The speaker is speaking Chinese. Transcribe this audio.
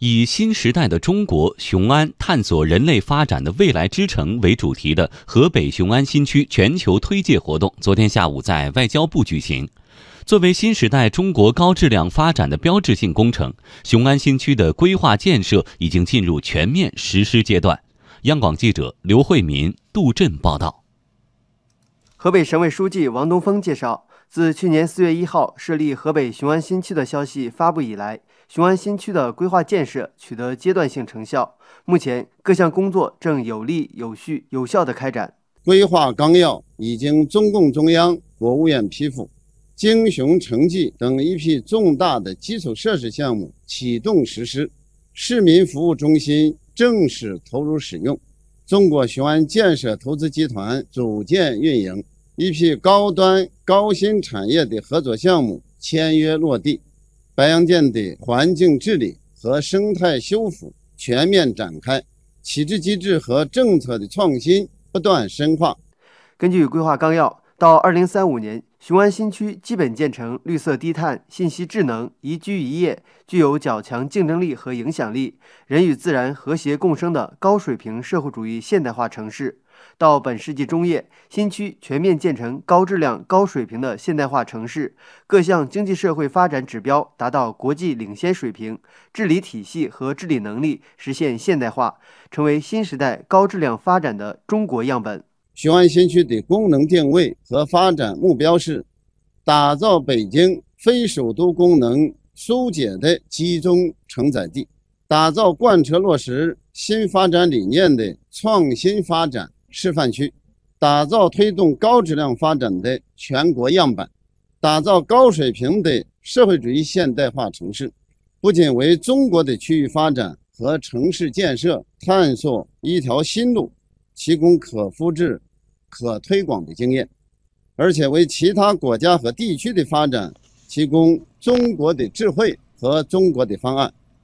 以“新时代的中国，雄安探索人类发展的未来之城”为主题的河北雄安新区全球推介活动，昨天下午在外交部举行。作为新时代中国高质量发展的标志性工程，雄安新区的规划建设已经进入全面实施阶段。央广记者刘慧民、杜振报道。河北省委书记王东峰介绍，自去年四月一号设立河北雄安新区的消息发布以来，雄安新区的规划建设取得阶段性成效，目前各项工作正有力、有序、有效的开展。规划纲要已经中共中央、国务院批复，京雄城际等一批重大的基础设施项目启动实施，市民服务中心正式投入使用。中国雄安建设投资集团组建运营，一批高端高新产业的合作项目签约落地，白洋淀的环境治理和生态修复全面展开，体制机制和政策的创新不断深化。根据规划纲要，到二零三五年。雄安新区基本建成绿色低碳、信息智能、宜居宜业、具有较强竞争力和影响力、人与自然和谐共生的高水平社会主义现代化城市。到本世纪中叶，新区全面建成高质量、高水平的现代化城市，各项经济社会发展指标达到国际领先水平，治理体系和治理能力实现现代化，成为新时代高质量发展的中国样本。雄安新区的功能定位和发展目标是：打造北京非首都功能疏解的集中承载地，打造贯彻落实新发展理念的创新发展示范区，打造推动高质量发展的全国样板，打造高水平的社会主义现代化城市，不仅为中国的区域发展和城市建设探索一条新路，提供可复制。可推广的经验，而且为其他国家和地区的发展提供中国的智慧和中国的方案。